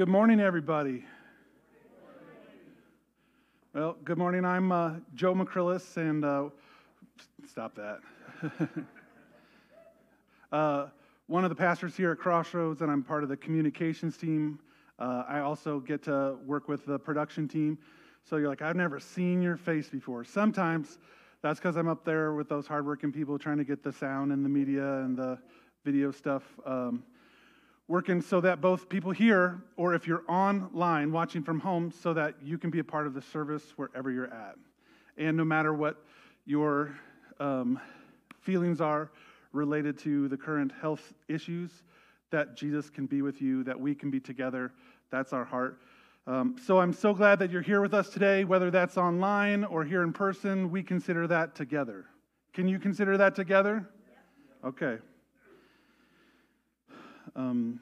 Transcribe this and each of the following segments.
Good morning, everybody. Well, good morning. I'm uh, Joe McCrillis, and uh, stop that. uh, one of the pastors here at Crossroads, and I'm part of the communications team. Uh, I also get to work with the production team. So you're like, I've never seen your face before. Sometimes that's because I'm up there with those hardworking people trying to get the sound and the media and the video stuff. Um, working so that both people here, or if you're online watching from home, so that you can be a part of the service wherever you're at. And no matter what your um, feelings are related to the current health issues, that Jesus can be with you, that we can be together. That's our heart. Um, so I'm so glad that you're here with us today, whether that's online or here in person. We consider that together. Can you consider that together? Okay. Um,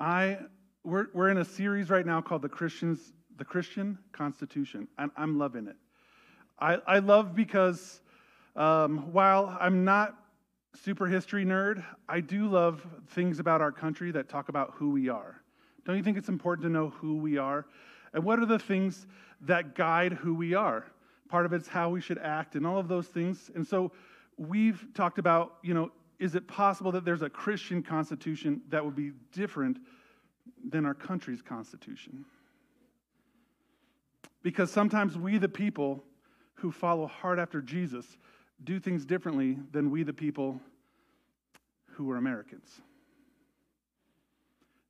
I we're we're in a series right now called the Christians the Christian Constitution, and I'm loving it. I I love because um, while I'm not super history nerd, I do love things about our country that talk about who we are. Don't you think it's important to know who we are? And what are the things that guide who we are? Part of it's how we should act and all of those things. And so we've talked about, you know, is it possible that there's a Christian constitution that would be different than our country's constitution? Because sometimes we, the people who follow hard after Jesus, do things differently than we, the people who are Americans.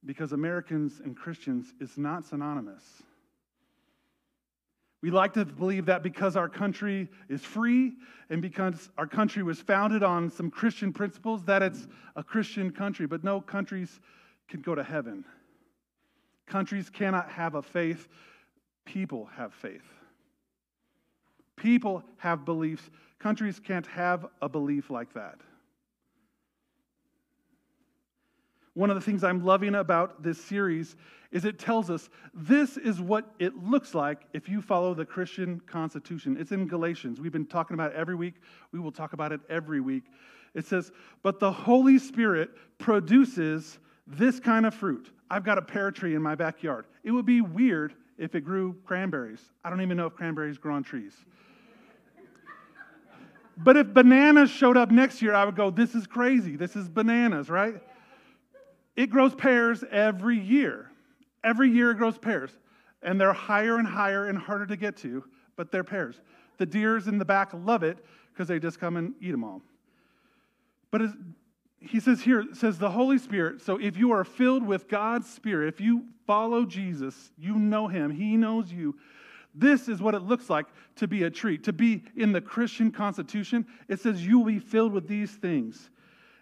Because Americans and Christians is not synonymous. We like to believe that because our country is free and because our country was founded on some Christian principles, that it's a Christian country. But no, countries can go to heaven. Countries cannot have a faith, people have faith. People have beliefs. Countries can't have a belief like that. One of the things I'm loving about this series is it tells us this is what it looks like if you follow the Christian Constitution. It's in Galatians. We've been talking about it every week. We will talk about it every week. It says, But the Holy Spirit produces this kind of fruit. I've got a pear tree in my backyard. It would be weird if it grew cranberries. I don't even know if cranberries grow on trees. But if bananas showed up next year, I would go, This is crazy. This is bananas, right? It grows pears every year. Every year it grows pears. And they're higher and higher and harder to get to, but they're pears. The deers in the back love it because they just come and eat them all. But he says here, it says the Holy Spirit. So if you are filled with God's Spirit, if you follow Jesus, you know him, he knows you. This is what it looks like to be a tree, to be in the Christian constitution. It says you will be filled with these things.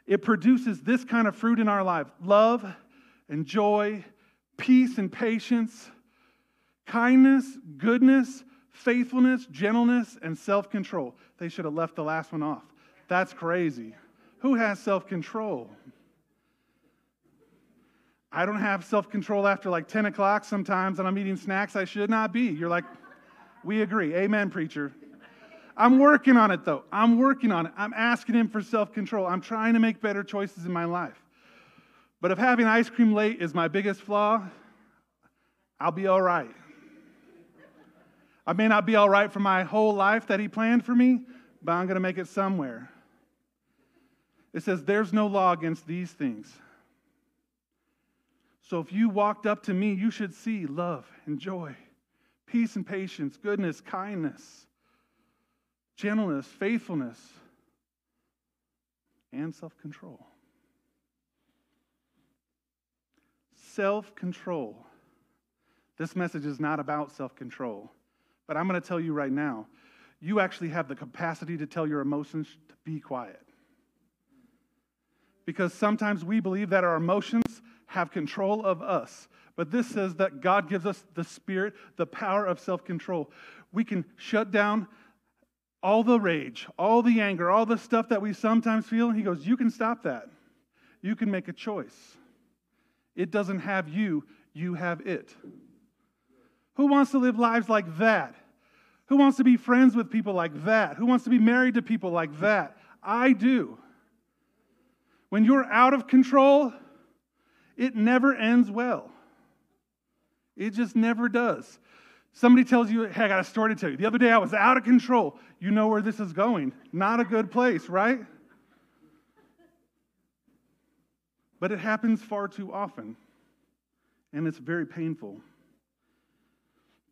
It produces this kind of fruit in our life love and joy, peace and patience, kindness, goodness, faithfulness, gentleness, and self control. They should have left the last one off. That's crazy. Who has self control? I don't have self control after like 10 o'clock sometimes, and I'm eating snacks I should not be. You're like, we agree. Amen, preacher. I'm working on it though. I'm working on it. I'm asking Him for self control. I'm trying to make better choices in my life. But if having ice cream late is my biggest flaw, I'll be all right. I may not be all right for my whole life that He planned for me, but I'm going to make it somewhere. It says, There's no law against these things. So if you walked up to me, you should see love and joy, peace and patience, goodness, kindness gentleness, faithfulness, and self control. Self control. This message is not about self control, but I'm going to tell you right now you actually have the capacity to tell your emotions to be quiet. Because sometimes we believe that our emotions have control of us. But this says that God gives us the spirit, the power of self control. We can shut down all the rage, all the anger, all the stuff that we sometimes feel. He goes, You can stop that. You can make a choice. It doesn't have you, you have it. Who wants to live lives like that? Who wants to be friends with people like that? Who wants to be married to people like that? I do. When you're out of control, it never ends well. It just never does. Somebody tells you, hey, I got a story to tell you. The other day I was out of control. You know where this is going. Not a good place, right? But it happens far too often, and it's very painful.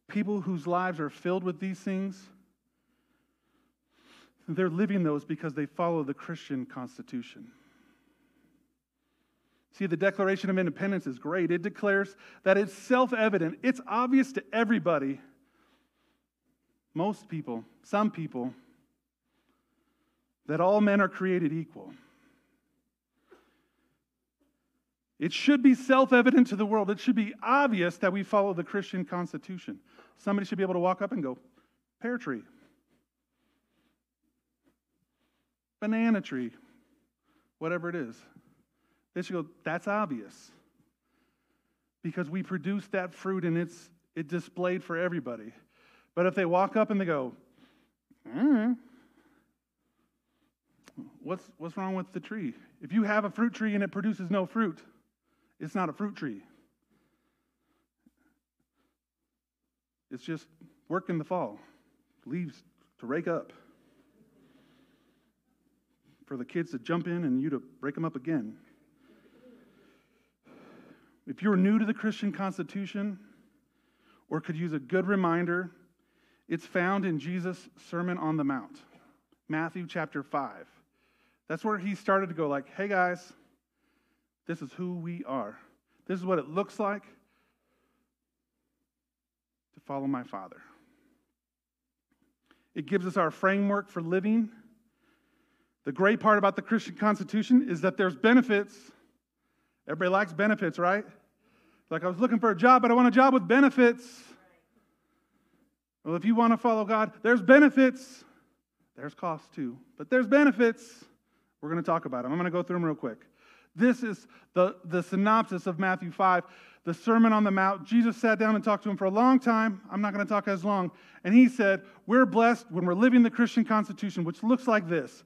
People whose lives are filled with these things, they're living those because they follow the Christian Constitution. See, the Declaration of Independence is great. It declares that it's self evident, it's obvious to everybody, most people, some people, that all men are created equal. It should be self evident to the world. It should be obvious that we follow the Christian Constitution. Somebody should be able to walk up and go, pear tree, banana tree, whatever it is. They should go, that's obvious. Because we produce that fruit and it's it displayed for everybody. But if they walk up and they go, mm, what's, what's wrong with the tree? If you have a fruit tree and it produces no fruit, it's not a fruit tree. It's just work in the fall, leaves to rake up, for the kids to jump in and you to break them up again. If you're new to the Christian Constitution or could use a good reminder, it's found in Jesus' Sermon on the Mount, Matthew chapter 5. That's where he started to go like, "Hey guys, this is who we are. This is what it looks like to follow my Father." It gives us our framework for living. The great part about the Christian Constitution is that there's benefits Everybody likes benefits, right? Like I was looking for a job, but I want a job with benefits. Well, if you want to follow God, there's benefits. There's costs too, but there's benefits. We're going to talk about them. I'm going to go through them real quick. This is the, the synopsis of Matthew 5, the Sermon on the Mount. Jesus sat down and talked to him for a long time. I'm not going to talk as long. And he said, We're blessed when we're living the Christian Constitution, which looks like this.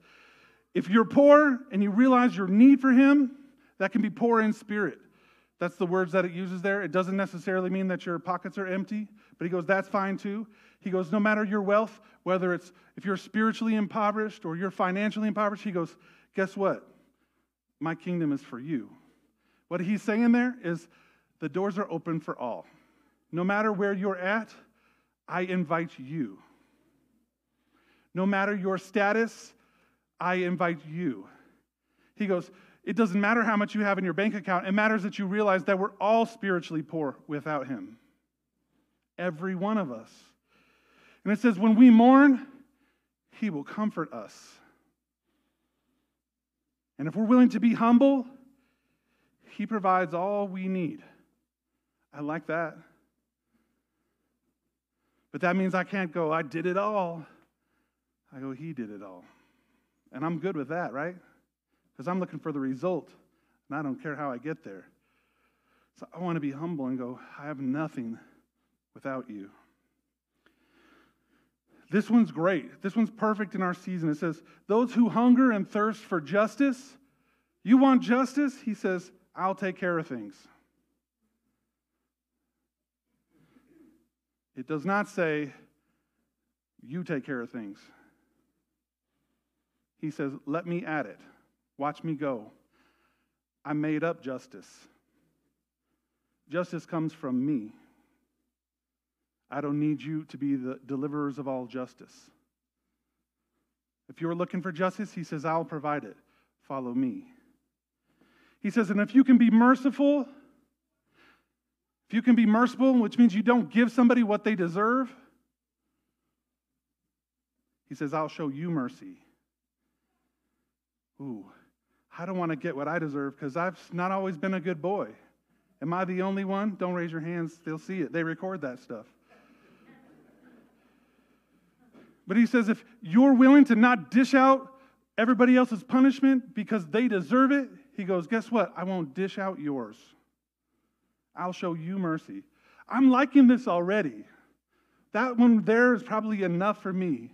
If you're poor and you realize your need for him, that can be poor in spirit. That's the words that it uses there. It doesn't necessarily mean that your pockets are empty, but he goes, that's fine too. He goes, no matter your wealth, whether it's if you're spiritually impoverished or you're financially impoverished, he goes, guess what? My kingdom is for you. What he's saying there is the doors are open for all. No matter where you're at, I invite you. No matter your status, I invite you. He goes, it doesn't matter how much you have in your bank account. It matters that you realize that we're all spiritually poor without Him. Every one of us. And it says, when we mourn, He will comfort us. And if we're willing to be humble, He provides all we need. I like that. But that means I can't go, I did it all. I go, He did it all. And I'm good with that, right? Because I'm looking for the result and I don't care how I get there. So I want to be humble and go, I have nothing without you. This one's great. This one's perfect in our season. It says, Those who hunger and thirst for justice, you want justice? He says, I'll take care of things. It does not say, You take care of things. He says, Let me at it. Watch me go. I made up justice. Justice comes from me. I don't need you to be the deliverers of all justice. If you're looking for justice, he says, I'll provide it. Follow me. He says, and if you can be merciful, if you can be merciful, which means you don't give somebody what they deserve, he says, I'll show you mercy. Ooh, I don't want to get what I deserve because I've not always been a good boy. Am I the only one? Don't raise your hands, they'll see it. They record that stuff. But he says if you're willing to not dish out everybody else's punishment because they deserve it, he goes, Guess what? I won't dish out yours. I'll show you mercy. I'm liking this already. That one there is probably enough for me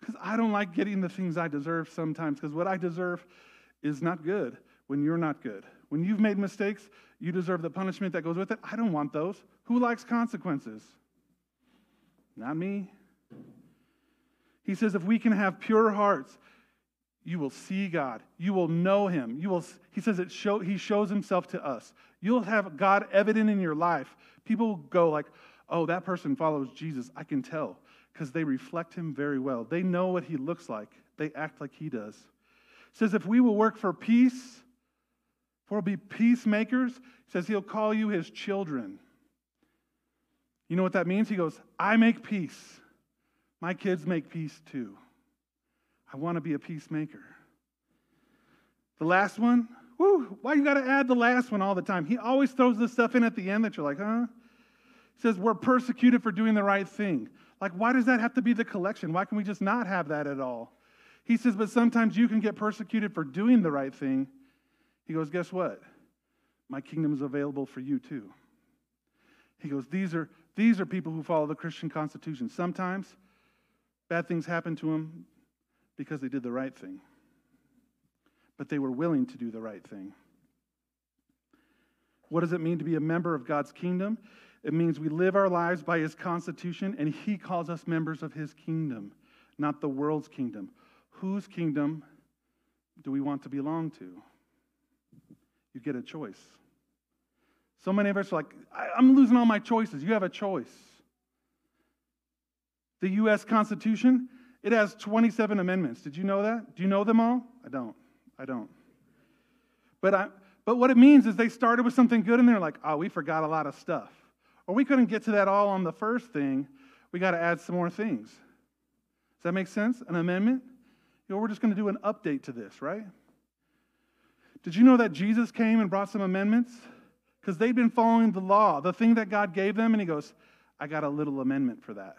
because I don't like getting the things I deserve sometimes because what I deserve is not good when you're not good, When you've made mistakes, you deserve the punishment that goes with it. I don't want those. Who likes consequences? Not me. He says, if we can have pure hearts, you will see God. You will know Him. You will, he says it show, He shows Himself to us. You'll have God evident in your life. People go like, oh, that person follows Jesus. I can tell because they reflect Him very well. They know what He looks like. They act like He does. Says, if we will work for peace, for we'll be peacemakers, he says He'll call you His children. You know what that means? He goes, I make peace. My kids make peace too. I want to be a peacemaker. The last one, why you got to add the last one all the time? He always throws this stuff in at the end that you're like, huh? He says, We're persecuted for doing the right thing. Like, why does that have to be the collection? Why can we just not have that at all? He says, But sometimes you can get persecuted for doing the right thing. He goes, Guess what? My kingdom is available for you too. He goes, These are, these are people who follow the Christian Constitution. Sometimes bad things happen to them because they did the right thing, but they were willing to do the right thing. What does it mean to be a member of God's kingdom? It means we live our lives by His Constitution, and He calls us members of His kingdom, not the world's kingdom. Whose kingdom do we want to belong to? You get a choice. So many of us are like, I'm losing all my choices. You have a choice. The U.S. Constitution, it has 27 amendments. Did you know that? Do you know them all? I don't. I don't. But, I, but what it means is they started with something good and they're like, oh, we forgot a lot of stuff. Or we couldn't get to that all on the first thing. We got to add some more things. Does that make sense? An amendment? You know, we're just going to do an update to this, right? Did you know that Jesus came and brought some amendments? Because they'd been following the law, the thing that God gave them, and He goes, I got a little amendment for that.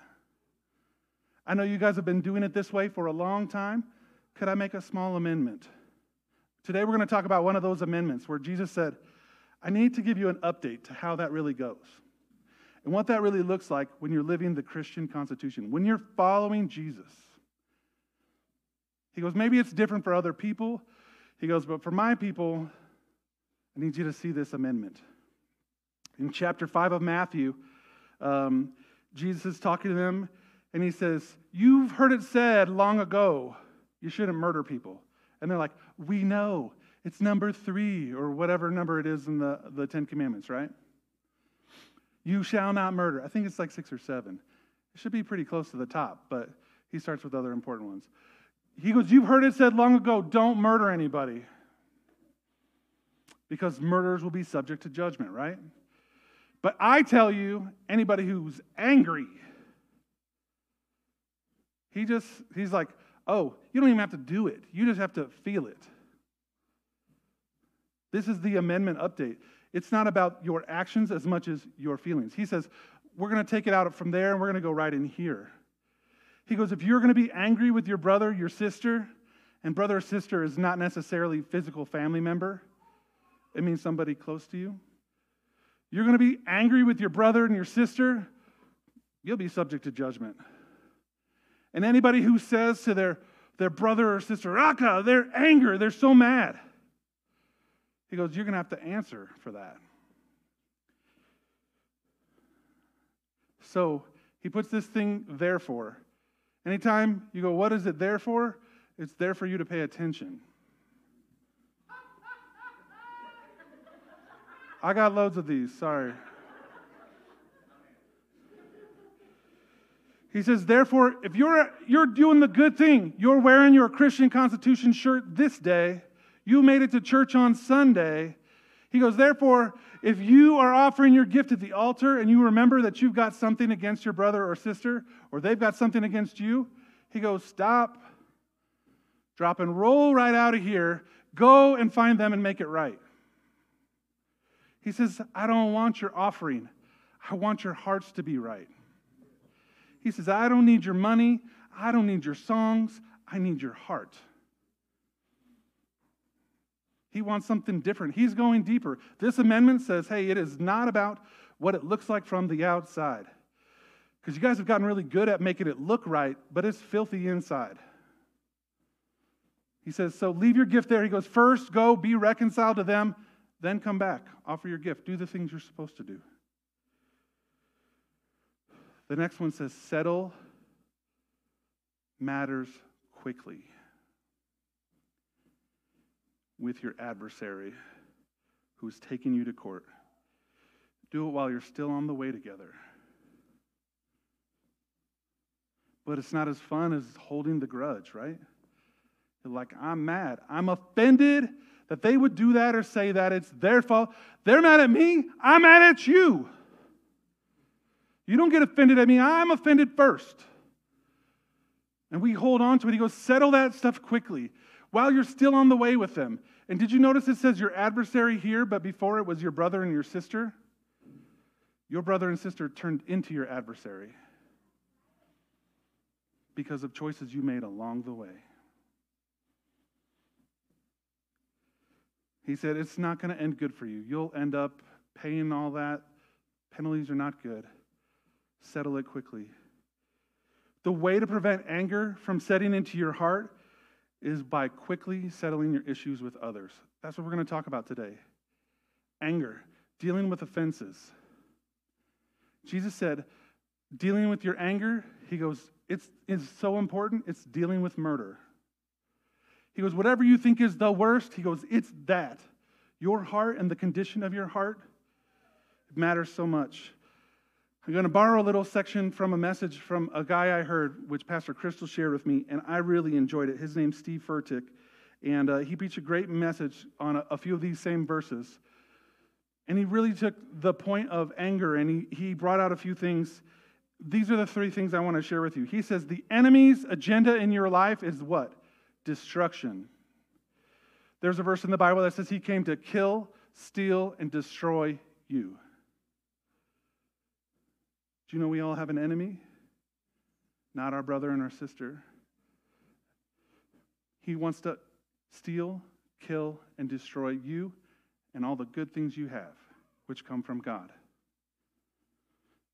I know you guys have been doing it this way for a long time. Could I make a small amendment? Today we're going to talk about one of those amendments where Jesus said, I need to give you an update to how that really goes and what that really looks like when you're living the Christian Constitution, when you're following Jesus. He goes, maybe it's different for other people. He goes, but for my people, I need you to see this amendment. In chapter 5 of Matthew, um, Jesus is talking to them and he says, You've heard it said long ago, you shouldn't murder people. And they're like, We know. It's number three, or whatever number it is in the, the Ten Commandments, right? You shall not murder. I think it's like six or seven. It should be pretty close to the top, but he starts with other important ones. He goes, You've heard it said long ago, don't murder anybody. Because murderers will be subject to judgment, right? But I tell you, anybody who's angry, he just, he's like, oh, you don't even have to do it. You just have to feel it. This is the amendment update. It's not about your actions as much as your feelings. He says, we're going to take it out from there and we're going to go right in here. He goes, if you're going to be angry with your brother, your sister, and brother or sister is not necessarily physical family member, it means somebody close to you. You're going to be angry with your brother and your sister, you'll be subject to judgment. And anybody who says to their, their brother or sister, they're angry, they're so mad. He goes, You're going to have to answer for that. So he puts this thing there for. Anytime you go, What is it there for? It's there for you to pay attention. I got loads of these, sorry. He says, therefore, if you're, you're doing the good thing, you're wearing your Christian Constitution shirt this day, you made it to church on Sunday. He goes, therefore, if you are offering your gift at the altar and you remember that you've got something against your brother or sister, or they've got something against you, he goes, stop, drop and roll right out of here, go and find them and make it right. He says, I don't want your offering, I want your hearts to be right. He says, I don't need your money. I don't need your songs. I need your heart. He wants something different. He's going deeper. This amendment says, hey, it is not about what it looks like from the outside. Because you guys have gotten really good at making it look right, but it's filthy inside. He says, so leave your gift there. He goes, first go be reconciled to them, Then come back, offer your gift, do the things you're supposed to do. The next one says, settle matters quickly with your adversary who's taking you to court. Do it while you're still on the way together. But it's not as fun as holding the grudge, right? You're like, I'm mad. I'm offended that they would do that or say that. It's their fault. They're mad at me. I'm mad at you. You don't get offended at me. I'm offended first. And we hold on to it. He goes, settle that stuff quickly while you're still on the way with them. And did you notice it says your adversary here, but before it was your brother and your sister? Your brother and sister turned into your adversary because of choices you made along the way. He said, It's not going to end good for you. You'll end up paying all that. Penalties are not good. Settle it quickly. The way to prevent anger from setting into your heart is by quickly settling your issues with others. That's what we're going to talk about today. Anger, dealing with offenses. Jesus said, dealing with your anger, he goes, it's, it's so important, it's dealing with murder. He goes, whatever you think is the worst, he goes, it's that. Your heart and the condition of your heart matters so much. I'm going to borrow a little section from a message from a guy I heard, which Pastor Crystal shared with me, and I really enjoyed it. His name's Steve Furtick, and uh, he preached a great message on a, a, few of these same verses. And he really took the point of anger and he, he brought out a few things. These are the three things I want to share with you. He says, The enemy's agenda in your life is what? Destruction. There's a verse in the Bible that says he came to kill, steal, and destroy you. Do you know we all have an enemy? Not our brother and our sister. He wants to steal, kill, and destroy you and all the good things you have, which come from God.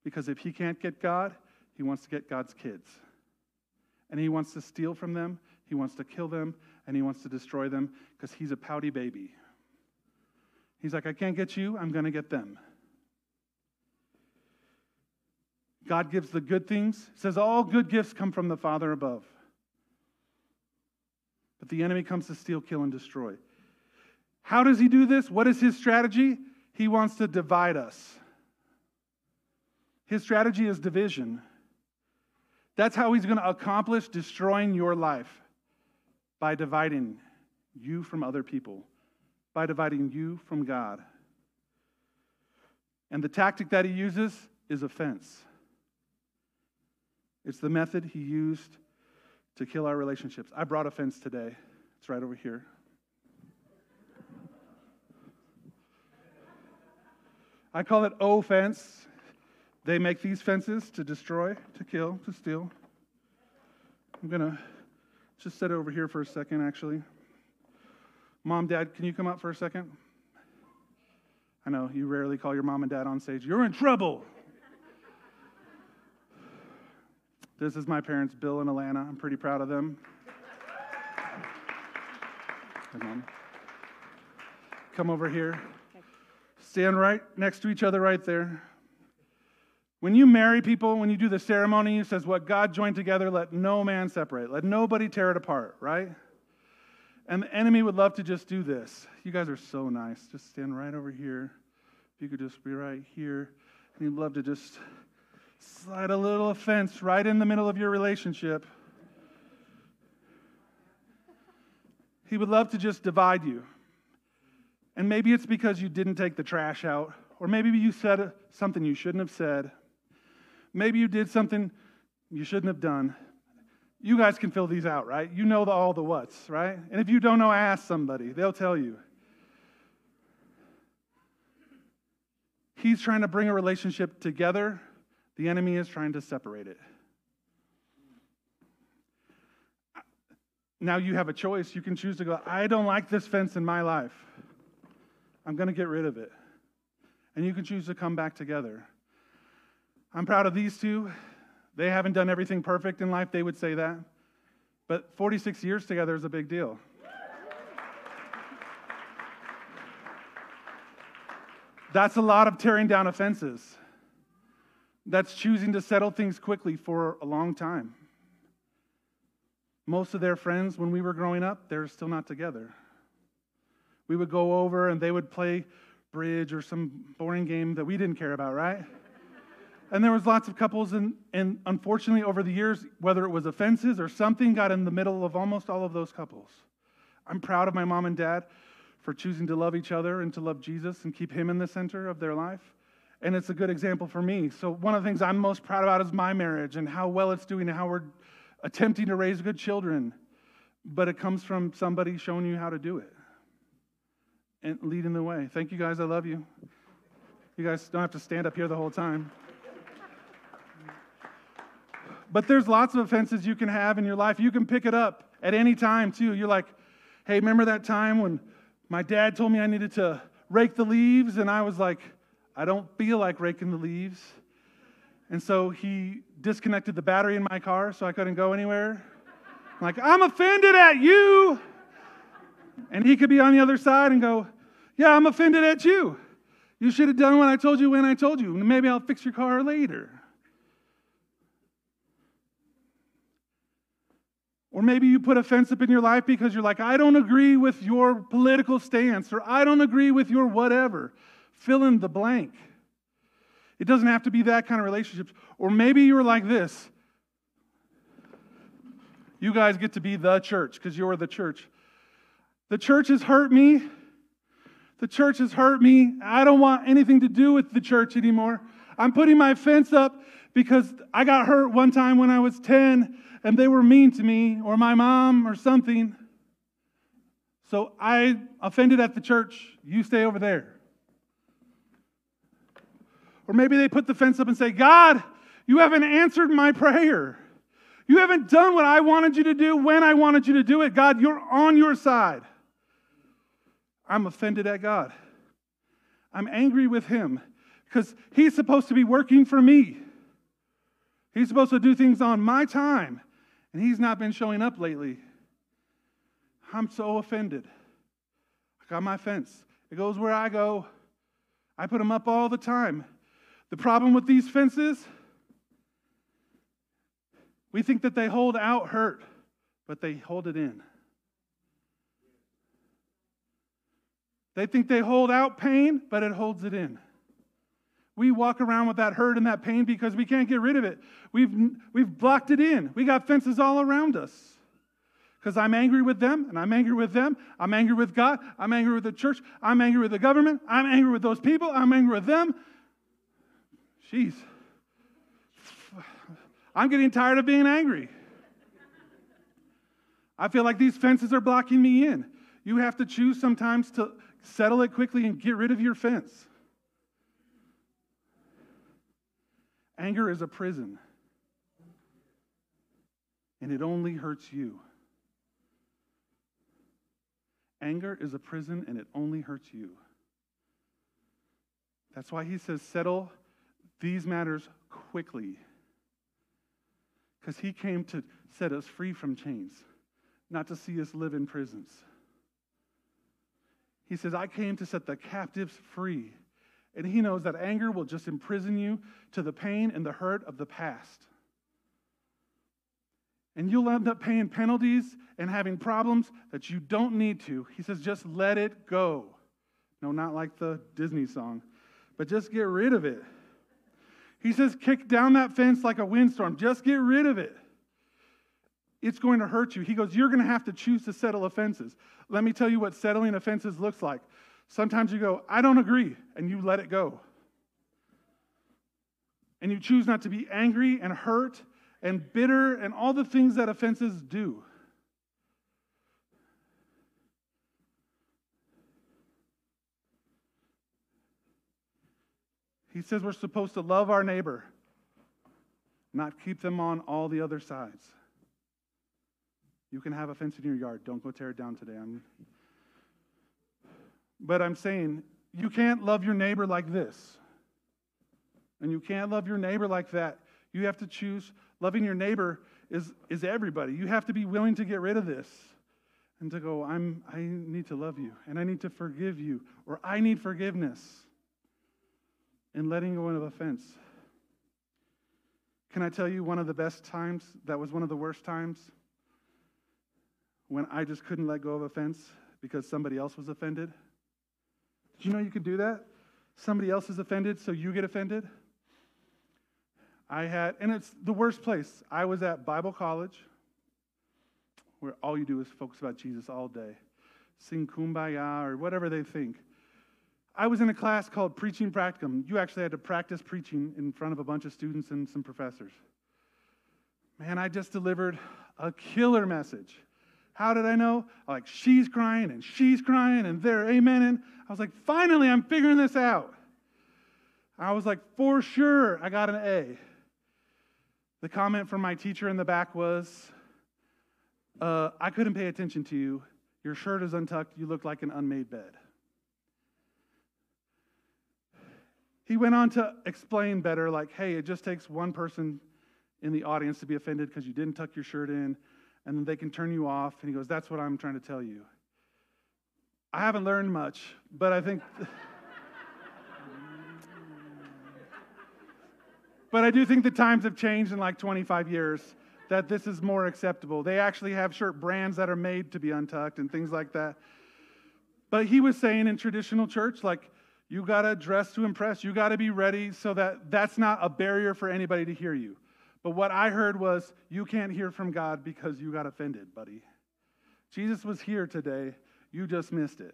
Because if he can't get God, he wants to get God's kids. And he wants to steal from them, he wants to kill them, and he wants to destroy them because he's a pouty baby. He's like, I can't get you, I'm going to get them. God gives the good things. It says all good gifts come from the Father above. But the enemy comes to steal, kill, and destroy. How does he do this? What is his strategy? He wants to divide us. His strategy is division. That's how he's going to accomplish destroying your life by dividing you from other people, by dividing you from God. And the tactic that he uses is offense. It's the method he used to kill our relationships. I brought a fence today. It's right over here. I call it O fence. They make these fences to destroy, to kill, to steal. I'm going to just sit over here for a second, actually. Mom, Dad, can you come up for a second? I know you rarely call your mom and dad on stage. You're in trouble. This is my parents, Bill and Alana. I'm pretty proud of them. Come over here. Stand right next to each other, right there. When you marry people, when you do the ceremony, it says, What God joined together, let no man separate. Let nobody tear it apart, right? And the enemy would love to just do this. You guys are so nice. Just stand right over here. If you could just be right here. And he'd love to just Slide a little offense right in the middle of your relationship. He would love to just divide you. And maybe it's because you didn't take the trash out, or maybe you said something you shouldn't have said. Maybe you did something you shouldn't have done. You guys can fill these out, right? You know the, all the what's, right? And if you don't know, ask somebody, they'll tell you. He's trying to bring a relationship together the enemy is trying to separate it. Now you have a choice. You can choose to go, I don't like this fence in my life. I'm going to get rid of it. And you can choose to come back together. I'm proud of these two. They haven't done everything perfect in life, they would say that. But 46 years together is a big deal. That's a lot of tearing down offenses. That's choosing to settle things quickly for a long time. Most of their friends, when we were growing up, they're still not together. We would go over and they would play bridge or some boring game that we didn't care about, right? And there was lots of couples, and, and unfortunately, over the years, whether it was offenses or something, got in the middle of almost all of those couples. I'm proud of my mom and dad for choosing to love each other and to love Jesus and keep Him in the center of their life. And it's a good example for me. So, one of the things I'm most proud about is my marriage and how well it's doing and how we're attempting to raise good children. But it comes from somebody showing you how to do it and leading the way. Thank you guys. I love you. You guys don't have to stand up here the whole time. But there's lots of offenses you can have in your life. You can pick it up at any time, too. You're like, hey, remember that time when my dad told me I needed to rake the leaves? And I was like, I don't feel like raking the leaves. And so he disconnected the battery in my car so I couldn't go anywhere. I'm like, I'm offended at you. And he could be on the other side and go, Yeah, I'm offended at you. You should have done what I told you when I told you. Maybe I'll fix your car later. Or maybe you put a fence up in your life because you're like, I don't agree with your political stance, or I don't agree with your whatever. Fill in the blank. It doesn't have to be that kind of relationships. Or maybe you're like this. You guys get to be the church because you're the church. The church has hurt me. The church has hurt me. I don't want anything to do with the church anymore. I'm putting my fence up because I got hurt one time when I was 10 and they were mean to me or my mom or something. So I offended at the church. You stay over there. Or maybe they put the fence up and say, God, you haven't answered my prayer. You haven't done what I wanted you to do when I wanted you to do it. God, you're on your side. I'm offended at God. I'm angry with Him because He's supposed to be working for me. He's supposed to do things on my time, and He's not been showing up lately. I'm so offended. I got my fence. It goes where I go. I put them up all the time. The problem with these fences, we think that they hold out hurt, but they hold it in. They think they hold out pain, but it holds it in. We walk around with that hurt and that pain because we can't get rid of it. We've, we've blocked it in. We got fences all around us. Because I'm angry with them, and I'm angry with them. I'm angry with God. I'm angry with the church. I'm angry with the government. I'm angry with those people. I'm angry with them. Jeez. I'm getting tired of being angry. I feel like these fences are blocking me in. You have to choose sometimes to settle it quickly and get rid of your fence. Anger is a prison, and it only hurts you. Anger is a prison, and it only hurts you. That's why he says, settle these matters quickly. Because he came to set us free from chains, not to see us live in prisons. He says, I came to set the captives free. And he knows that anger will just imprison you to the pain and the hurt of the past. And you'll end up paying penalties and having problems that you don't need to. He says, just let it go. No, not like the Disney song, but just get rid of it. He says, kick down that fence like a windstorm. Just get rid of it it's going to hurt you. He goes, You're going to have to choose to settle offenses. Let me tell you what settling offenses looks like. Sometimes you go, I don't agree, and you let it go. And you choose not to be angry and hurt and bitter and all the things that offenses do. He says we're supposed to love our neighbor, not keep them on all the other sides. You can have a fence in your yard. Don't go tear it down today. I'm... But I'm saying you can't love your neighbor like this. And you can't love your neighbor like that. You have to choose. Loving your neighbor is, is everybody. You have to be willing to get rid of this and to go, I'm, I need to love you and I need to forgive you or I need forgiveness. In letting go of offense. Can I tell you one of the best times? That was one of the worst times when I just couldn't let go of offense because somebody else was offended. Did you know you could do that? Somebody else is offended, so you get offended. I had, and it's the worst place. I was at Bible college, where all you do is focus about Jesus all day, sing kumbaya or whatever they think. I was in a class called Preaching Practicum. You actually had to practice preaching in front of a bunch of students and some professors. Man, I just delivered a killer message. How did I know? Like, she's crying and she's crying and they're amening. I was like, finally, I'm figuring this out. I was like, for sure, I got an A. The comment from my teacher in the back was, uh, I couldn't pay attention to you. Your shirt is untucked. You look like an unmade bed. He went on to explain better, like, hey, it just takes one person in the audience to be offended because you didn't tuck your shirt in, and then they can turn you off. And he goes, that's what I'm trying to tell you. I haven't learned much, but I think. but I do think the times have changed in like 25 years that this is more acceptable. They actually have shirt brands that are made to be untucked and things like that. But he was saying in traditional church, like, you got to dress to impress. You got to be ready so that that's not a barrier for anybody to hear you. But what I heard was, you can't hear from God because you got offended, buddy. Jesus was here today. You just missed it.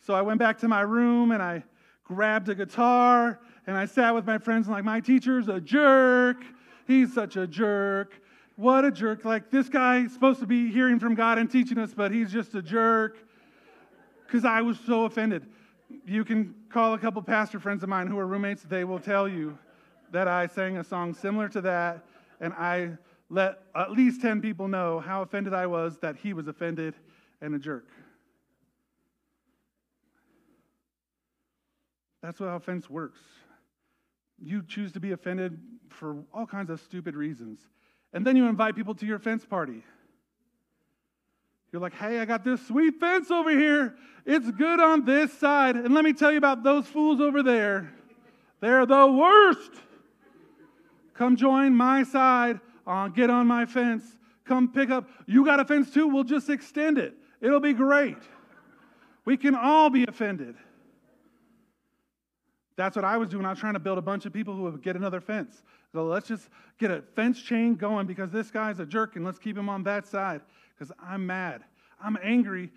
So I went back to my room and I grabbed a guitar and I sat with my friends and like, my teacher's a jerk. He's such a jerk. What a jerk. Like, this guy's supposed to be hearing from God and teaching us, but he's just a jerk. Because I was so offended you can call a couple pastor friends of mine who are roommates, they will tell you that I sang a song similar to that, and I let at least 10 people know how offended I was that he was offended and a jerk. That's how offense works. You choose to be offended for all kinds of stupid reasons. And then you invite people to your offense party. You're like, hey, I got this sweet fence over here. It's good on this side. And let me tell you about those fools over there. They're the worst. Come join my side. Uh, get on my fence. Come pick up. You got a fence too? We'll just extend it. It'll be great. We can all be offended. That's what I was doing. I was trying to build a bunch of people who would get another fence. So let's just get a fence chain going because this guy's a jerk and let's keep him on that side because I'm mad. I'm angry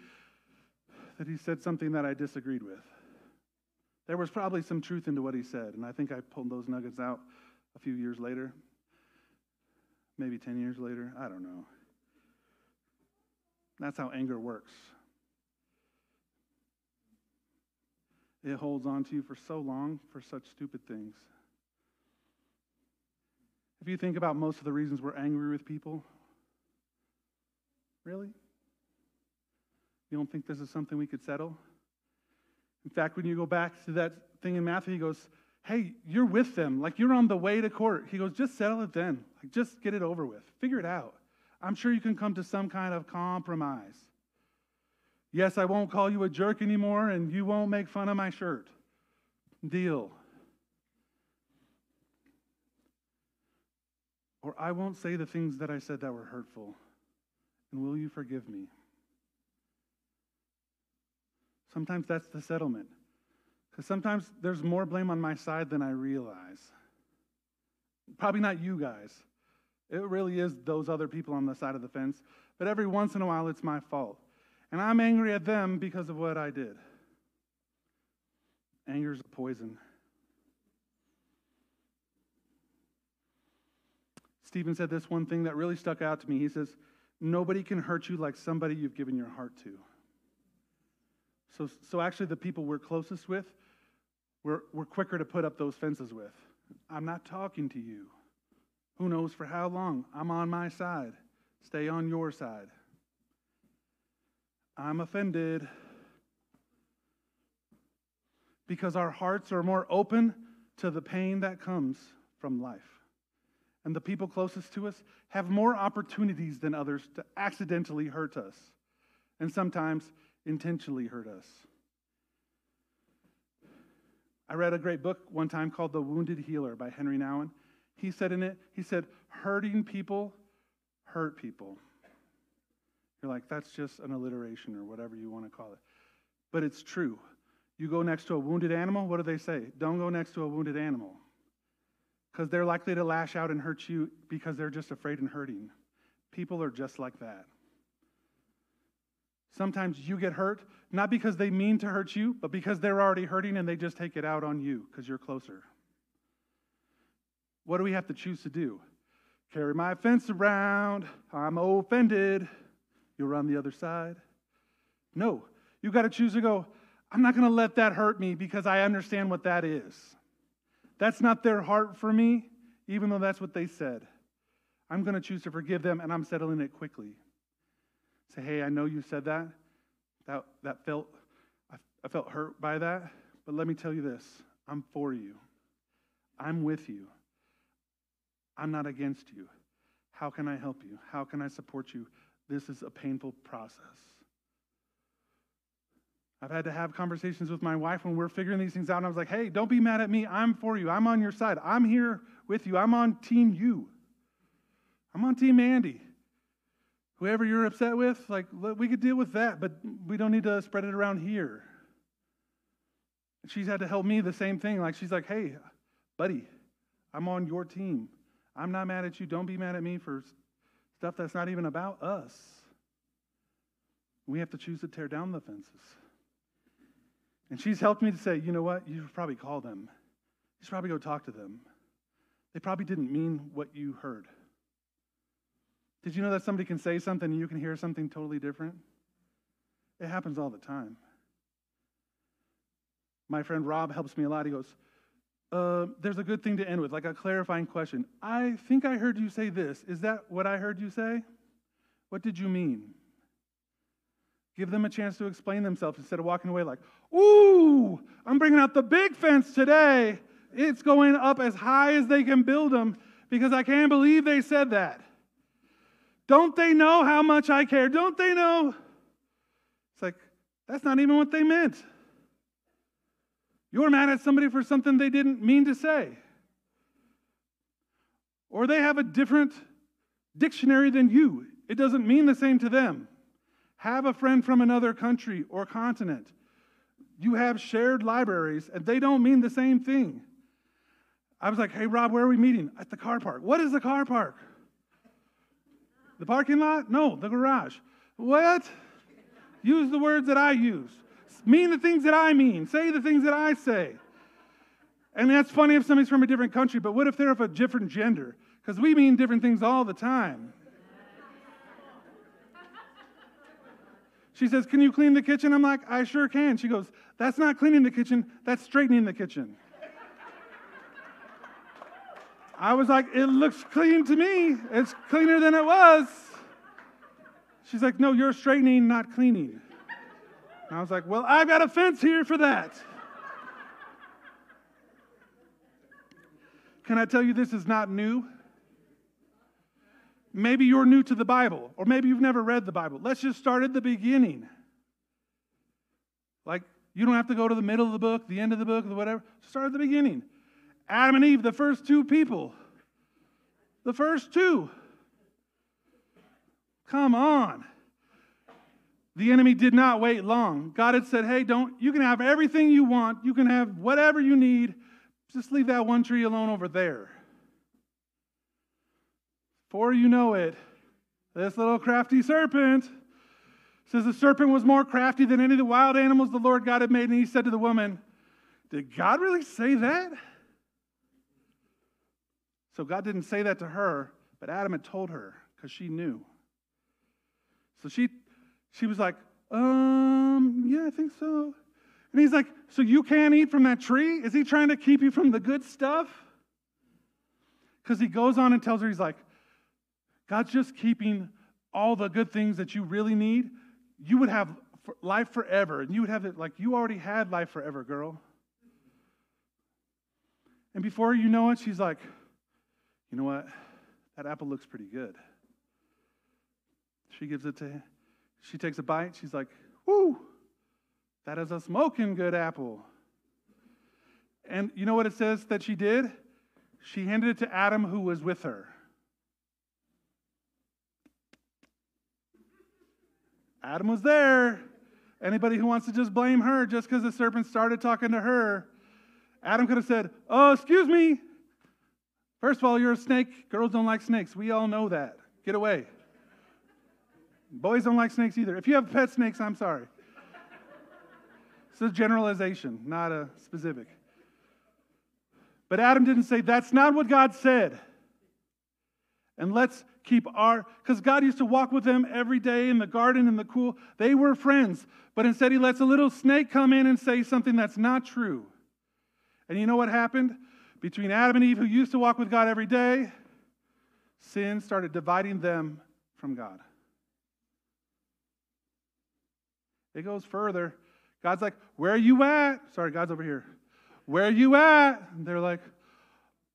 that he said something that I disagreed with. There was probably some truth into what he said, and I think I pulled those nuggets out a few years later, maybe 10 years later. I don't know. That's how anger works. It holds on to you for so long for such stupid things. If you think about most of the reasons we're angry with people, Really? You don't think this is something we could settle? In fact, when you go back to that thing in Matthew, he goes, Hey, you're with them. Like you're on the way to court. He goes, Just settle it then. Like just get it over with. Figure it out. I'm sure you can come to some kind of compromise. Yes, I won't call you a jerk anymore, and you won't make fun of my shirt. Deal. Or I won't say the things that I said that were hurtful. And will you forgive me? Sometimes that's the settlement. Because sometimes there's more blame on my side than I realize. Probably not you guys. It really is those other people on the side of the fence. But every once in a while, it's my fault. And I'm angry at them because of what I did. Anger is a poison. Stephen said this one thing that really stuck out to me. He says, Nobody can hurt you like somebody you've given your heart to. So, so actually, the people we're closest with, we're, we're quicker to put up those fences with. I'm not talking to you. Who knows for how long? I'm on my side. Stay on your side. I'm offended. Because our hearts are more open to the pain that comes from life and the people closest to us have more opportunities than others to accidentally hurt us and sometimes intentionally hurt us. I read a great book one time called The Wounded Healer by Henry Nouwen. He said in it, he said, hurting people hurt people. You're like, that's just an alliteration or whatever you want to call it. But it's true. You go next to a wounded animal, what do they say? Don't go next to a wounded animal. Because they're likely to lash out and hurt you because they're just afraid and hurting. People are just like that. Sometimes you get hurt, not because they mean to hurt you, but because they're already hurting and they just take it out on you because you're closer. What do we have to choose to do? Carry my offense around. I'm offended. You'll run the other side. No, you got to choose to go, I'm not going to let that hurt me because I understand what that is. That's not their heart for me, even though that's what they said. I'm going to choose to forgive them and I'm settling it quickly. Say, hey, I know you said that. That, that felt, I, I felt hurt by that. But let me tell you this I'm for you, I'm with you. I'm not against you. How can I help you? How can I support you? This is a painful process. I've had to have conversations with my wife when we're figuring these things out. And I was like, hey, don't be mad at me. I'm for you. I'm on your side. I'm here with you. I'm on team you. I'm on team Andy. Whoever you're upset with, like, we could deal with that, but we don't need to spread it around here. she's had to help me the same thing. Like, she's like, hey, buddy, I'm on your team. I'm not mad at you. Don't be mad at me for stuff that's not even about us. We have to choose to tear down the fences. And she's helped me to say, you know what? You should probably call them. You should probably go talk to them. They probably didn't mean what you heard. Did you know that somebody can say something and you can hear something totally different? It happens all the time. My friend Rob helps me a lot. He goes, uh, There's a good thing to end with, like a clarifying question. I think I heard you say this. Is that what I heard you say? What did you mean? Give them a chance to explain themselves instead of walking away like, Ooh, I'm bringing out the big fence today. It's going up as high as they can build them because I can't believe they said that. Don't they know how much I care? Don't they know? It's like, that's not even what they meant. You're mad at somebody for something they didn't mean to say. Or they have a different dictionary than you. It doesn't mean the same to them. Have a friend from another country or continent. You have shared libraries, and they don't mean the same thing. I was like, hey, Rob, where are we meeting? At the car park. What is the car park? The parking lot? No, the garage. What? Use the words that I use. Mean the things that I mean. Say the things that I say. And that's funny if somebody's from a different country, but what if they're of a different gender? Because we mean different things all the time. She says, Can you clean the kitchen? I'm like, I sure can. She goes, That's not cleaning the kitchen, that's straightening the kitchen. I was like, It looks clean to me. It's cleaner than it was. She's like, No, you're straightening, not cleaning. And I was like, Well, I've got a fence here for that. Can I tell you this is not new? Maybe you're new to the Bible, or maybe you've never read the Bible. Let's just start at the beginning. Like, you don't have to go to the middle of the book, the end of the book, whatever. Start at the beginning. Adam and Eve, the first two people. The first two. Come on. The enemy did not wait long. God had said, "Hey, don't you can have everything you want. You can have whatever you need. Just leave that one tree alone over there." Before you know it, this little crafty serpent says the serpent was more crafty than any of the wild animals the Lord God had made. And he said to the woman, Did God really say that? So God didn't say that to her, but Adam had told her because she knew. So she, she was like, Um, yeah, I think so. And he's like, So you can't eat from that tree? Is he trying to keep you from the good stuff? Because he goes on and tells her, He's like, God's just keeping all the good things that you really need. You would have life forever, and you would have it like you already had life forever, girl. And before you know it, she's like, you know what? That apple looks pretty good. She gives it to him. She takes a bite. She's like, whoo, that is a smoking good apple. And you know what it says that she did? She handed it to Adam, who was with her. Adam was there. Anybody who wants to just blame her just because the serpent started talking to her, Adam could have said, Oh, excuse me. First of all, you're a snake. Girls don't like snakes. We all know that. Get away. Boys don't like snakes either. If you have pet snakes, I'm sorry. It's a generalization, not a specific. But Adam didn't say, That's not what God said. And let's keep our, because God used to walk with them every day in the garden in the cool. They were friends. But instead, he lets a little snake come in and say something that's not true. And you know what happened? Between Adam and Eve, who used to walk with God every day, sin started dividing them from God. It goes further. God's like, Where are you at? Sorry, God's over here. Where are you at? And they're like,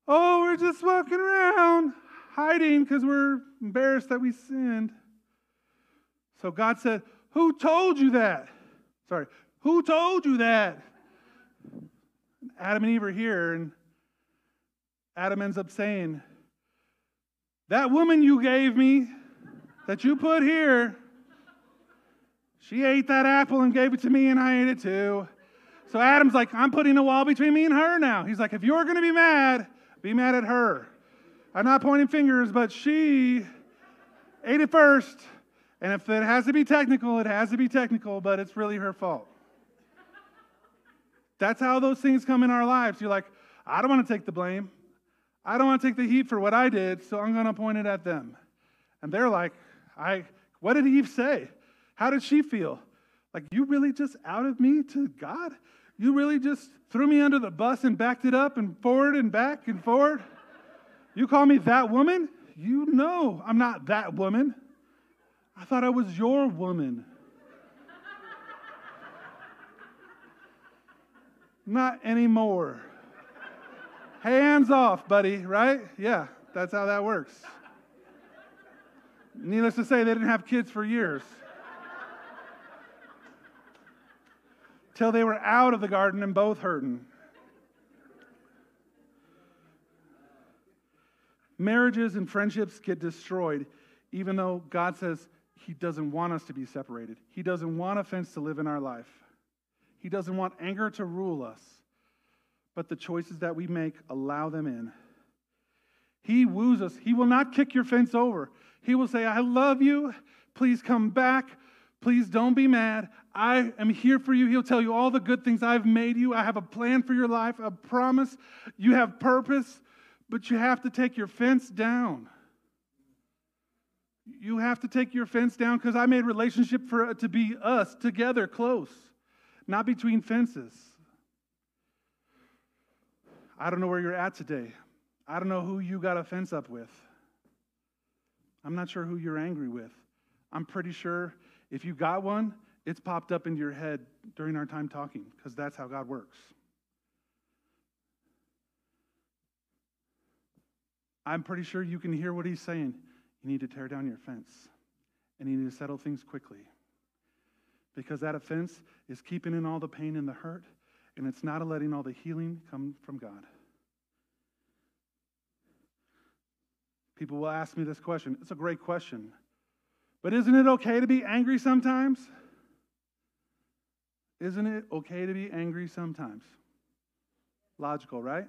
Oh, we're just walking around hiding because we're embarrassed that we sinned. So God said, Who told you that? Sorry, who told you that? Adam and Eve are here, and Adam ends up saying, That woman you gave me, that you put here, she ate that apple and gave it to me, and I ate it too. So Adam's like, I'm putting a wall between me and her now. He's like, If you're going to be mad, be mad at her. I'm not pointing fingers, but she ate it first. And if it has to be technical, it has to be technical, but it's really her fault. That's how those things come in our lives. You're like, I don't want to take the blame. I don't want to take the heat for what I did, so I'm going to point it at them. And they're like, I what did Eve say? How did she feel? Like you really just outed me to God? You really just threw me under the bus and backed it up and forward and back and forward? You call me that woman? You know I'm not that woman. I thought I was your woman. not anymore. Hands off, buddy, right? Yeah, that's how that works. Needless to say, they didn't have kids for years. Till they were out of the garden and both hurting. Marriages and friendships get destroyed, even though God says He doesn't want us to be separated. He doesn't want offense to live in our life. He doesn't want anger to rule us. But the choices that we make allow them in. He woos us. He will not kick your fence over. He will say, I love you. Please come back. Please don't be mad. I am here for you. He'll tell you all the good things I've made you. I have a plan for your life, a promise. You have purpose but you have to take your fence down. You have to take your fence down because I made relationship for to be us together, close, not between fences. I don't know where you're at today. I don't know who you got a fence up with. I'm not sure who you're angry with. I'm pretty sure if you got one, it's popped up into your head during our time talking because that's how God works. I'm pretty sure you can hear what he's saying. You need to tear down your fence and you need to settle things quickly. Because that offense is keeping in all the pain and the hurt, and it's not letting all the healing come from God. People will ask me this question. It's a great question. But isn't it okay to be angry sometimes? Isn't it okay to be angry sometimes? Logical, right?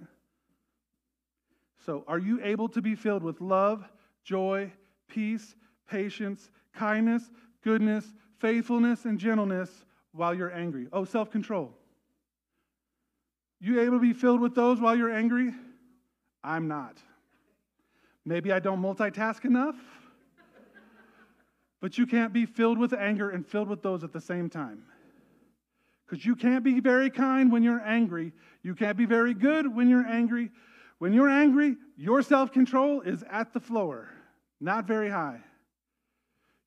So, are you able to be filled with love, joy, peace, patience, kindness, goodness, faithfulness, and gentleness while you're angry? Oh, self control. You able to be filled with those while you're angry? I'm not. Maybe I don't multitask enough, but you can't be filled with anger and filled with those at the same time. Because you can't be very kind when you're angry. You can't be very good when you're angry. When you're angry, your self control is at the floor, not very high.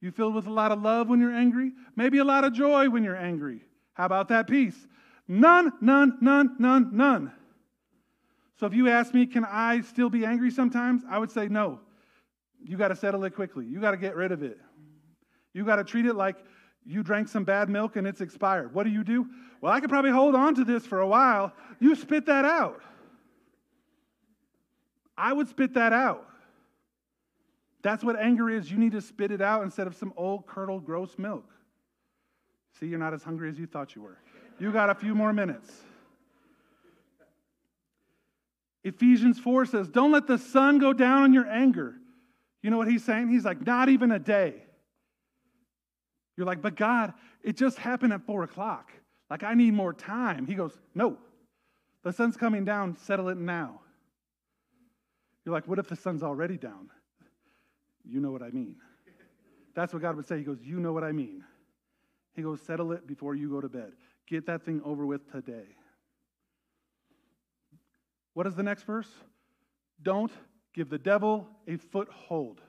You filled with a lot of love when you're angry, maybe a lot of joy when you're angry. How about that peace? None, none, none, none, none. So if you ask me, can I still be angry sometimes? I would say no. You got to settle it quickly. You got to get rid of it. You got to treat it like You drank some bad milk and it's expired. What do you do? Well, I could probably hold on to this for a while. You spit that out. I would spit that out. That's what anger is. You need to spit it out instead of some old, curdled, gross milk. See, you're not as hungry as you thought you were. You got a few more minutes. Ephesians 4 says, Don't let the sun go down on your anger. You know what he's saying? He's like, Not even a day. You're like, But God, it just happened at four o'clock. Like, I need more time. He goes, No, the sun's coming down. Settle it now. You're like, What if the sun's already down? You know what I mean. That's what God would say. He goes, You know what I mean. He goes, Settle it before you go to bed. Get that thing over with today. What is the next verse? Don't give the devil a foothold.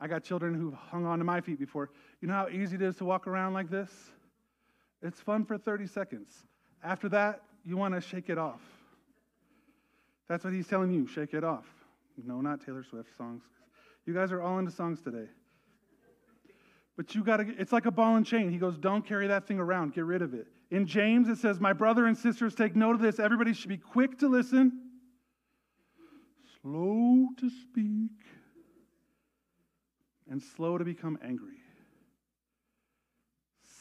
I got children who've hung on to my feet before. You know how easy it is to walk around like this? It's fun for 30 seconds. After that, you want to shake it off. That's what he's telling you shake it off. No, not Taylor Swift songs. You guys are all into songs today. But you got to, it's like a ball and chain. He goes, don't carry that thing around, get rid of it. In James, it says, My brother and sisters, take note of this. Everybody should be quick to listen, slow to speak, and slow to become angry.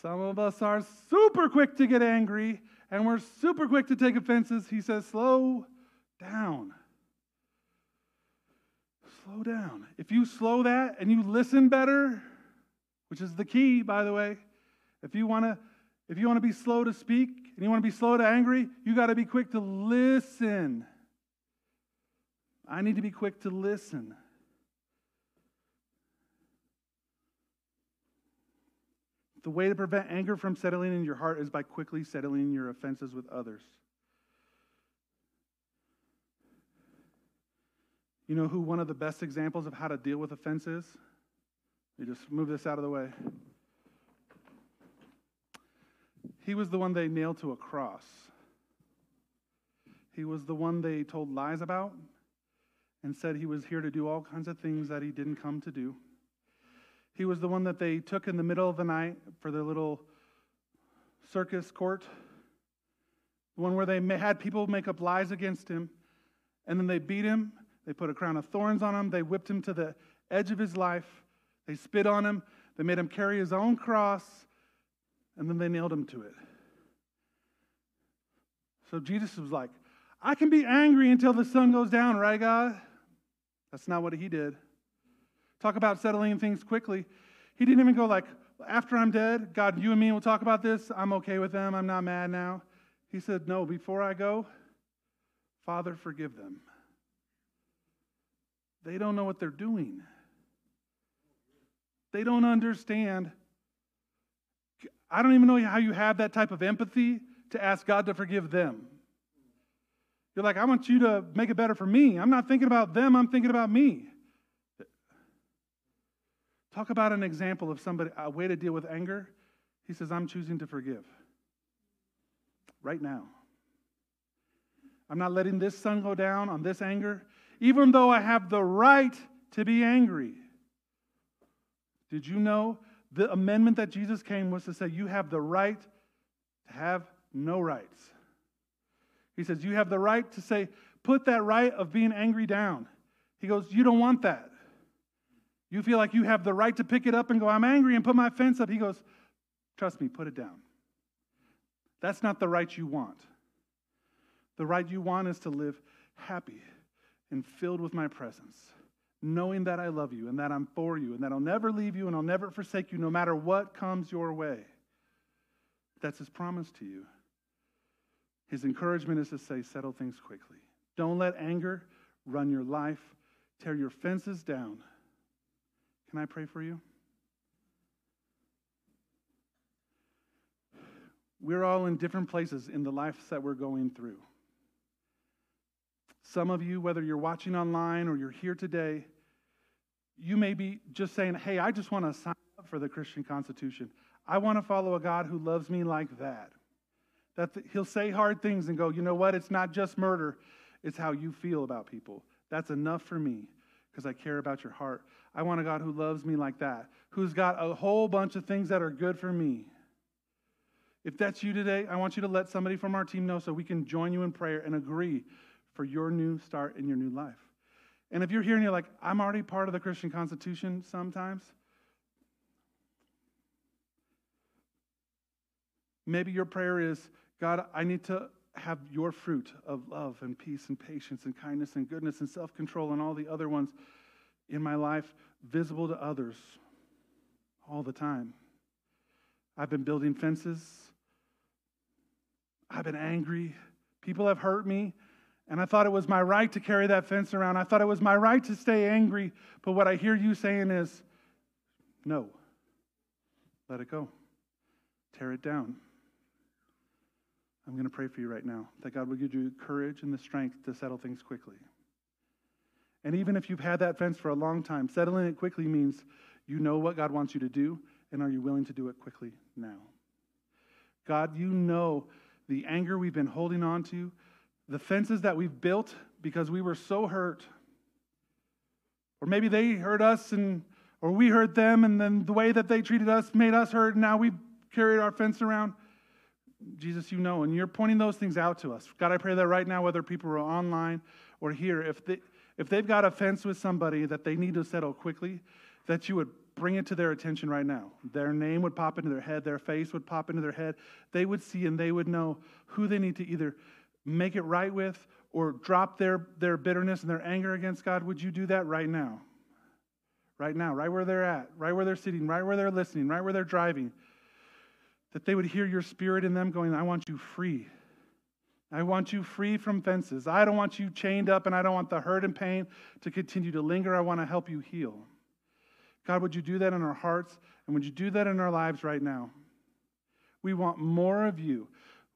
Some of us are super quick to get angry, and we're super quick to take offenses. He says, Slow down. Slow down. If you slow that and you listen better, which is the key, by the way, if you want to if you want to be slow to speak and you want to be slow to angry, you got to be quick to listen. I need to be quick to listen. The way to prevent anger from settling in your heart is by quickly settling your offenses with others. You know who one of the best examples of how to deal with offense offenses? You just move this out of the way. He was the one they nailed to a cross. He was the one they told lies about and said he was here to do all kinds of things that he didn't come to do. He was the one that they took in the middle of the night for their little circus court, the one where they had people make up lies against him, and then they beat him. They put a crown of thorns on him. They whipped him to the edge of his life. They spit on him. They made him carry his own cross and then they nailed him to it. So Jesus was like, I can be angry until the sun goes down, right, God? That's not what he did. Talk about settling things quickly. He didn't even go like, after I'm dead, God, you and me will talk about this. I'm okay with them. I'm not mad now. He said, No, before I go, Father, forgive them. They don't know what they're doing. They don't understand I don't even know how you have that type of empathy to ask God to forgive them. You're like, I want you to make it better for me. I'm not thinking about them, I'm thinking about me. Talk about an example of somebody, a way to deal with anger. He says, I'm choosing to forgive right now. I'm not letting this sun go down on this anger, even though I have the right to be angry. Did you know the amendment that Jesus came was to say, You have the right to have no rights. He says, You have the right to say, Put that right of being angry down. He goes, You don't want that. You feel like you have the right to pick it up and go, I'm angry and put my fence up. He goes, Trust me, put it down. That's not the right you want. The right you want is to live happy and filled with my presence knowing that I love you and that I'm for you and that I'll never leave you and I'll never forsake you no matter what comes your way. That's his promise to you. His encouragement is to say, settle things quickly. Don't let anger run your life, tear your fences down. Can I pray for you? We're all in different places in the lives that we're going through. Some of you, whether you're watching online or you're here today, you may be just saying, Hey, I just want to sign up for the Christian Constitution. I want to follow a God who loves me like that. That he'll say hard things and go, You know what? It's not just murder, it's how you feel about people. That's enough for me because I care about your heart. I want a God who loves me like that, who's got a whole bunch of things that are good for me. If that's you today, I want you to let somebody from our team know so we can join you in prayer and agree for your new start in your new life. And if you're here and you're like, I'm already part of the Christian Constitution sometimes, maybe your prayer is, God, I need to have your fruit of love and peace and patience and kindness and goodness and self control and all the other ones in my life visible to others all the time. I've been building fences. I've been angry. People have hurt me. And I thought it was my right to carry that fence around. I thought it was my right to stay angry. But what I hear you saying is no, let it go, tear it down. I'm going to pray for you right now that God will give you courage and the strength to settle things quickly. And even if you've had that fence for a long time, settling it quickly means you know what God wants you to do, and are you willing to do it quickly now? God, you know the anger we've been holding on to, the fences that we've built because we were so hurt. Or maybe they hurt us and or we hurt them and then the way that they treated us made us hurt and now we carried our fence around. Jesus, you know, and you're pointing those things out to us. God, I pray that right now, whether people are online or here, if, they, if they've got a fence with somebody that they need to settle quickly, that you would bring it to their attention right now. Their name would pop into their head, their face would pop into their head. They would see and they would know who they need to either make it right with or drop their, their bitterness and their anger against God. Would you do that right now? Right now, right where they're at, right where they're sitting, right where they're listening, right where they're driving that they would hear your spirit in them going, I want you free. I want you free from fences. I don't want you chained up, and I don't want the hurt and pain to continue to linger. I want to help you heal. God, would you do that in our hearts? And would you do that in our lives right now? We want more of you.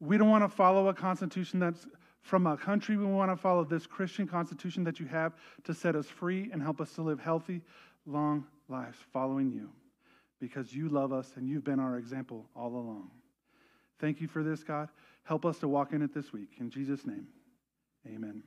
We don't want to follow a constitution that's from a country. We want to follow this Christian constitution that you have to set us free and help us to live healthy, long lives following you because you love us and you've been our example all along. Thank you for this, God. Help us to walk in it this week. In Jesus' name, amen.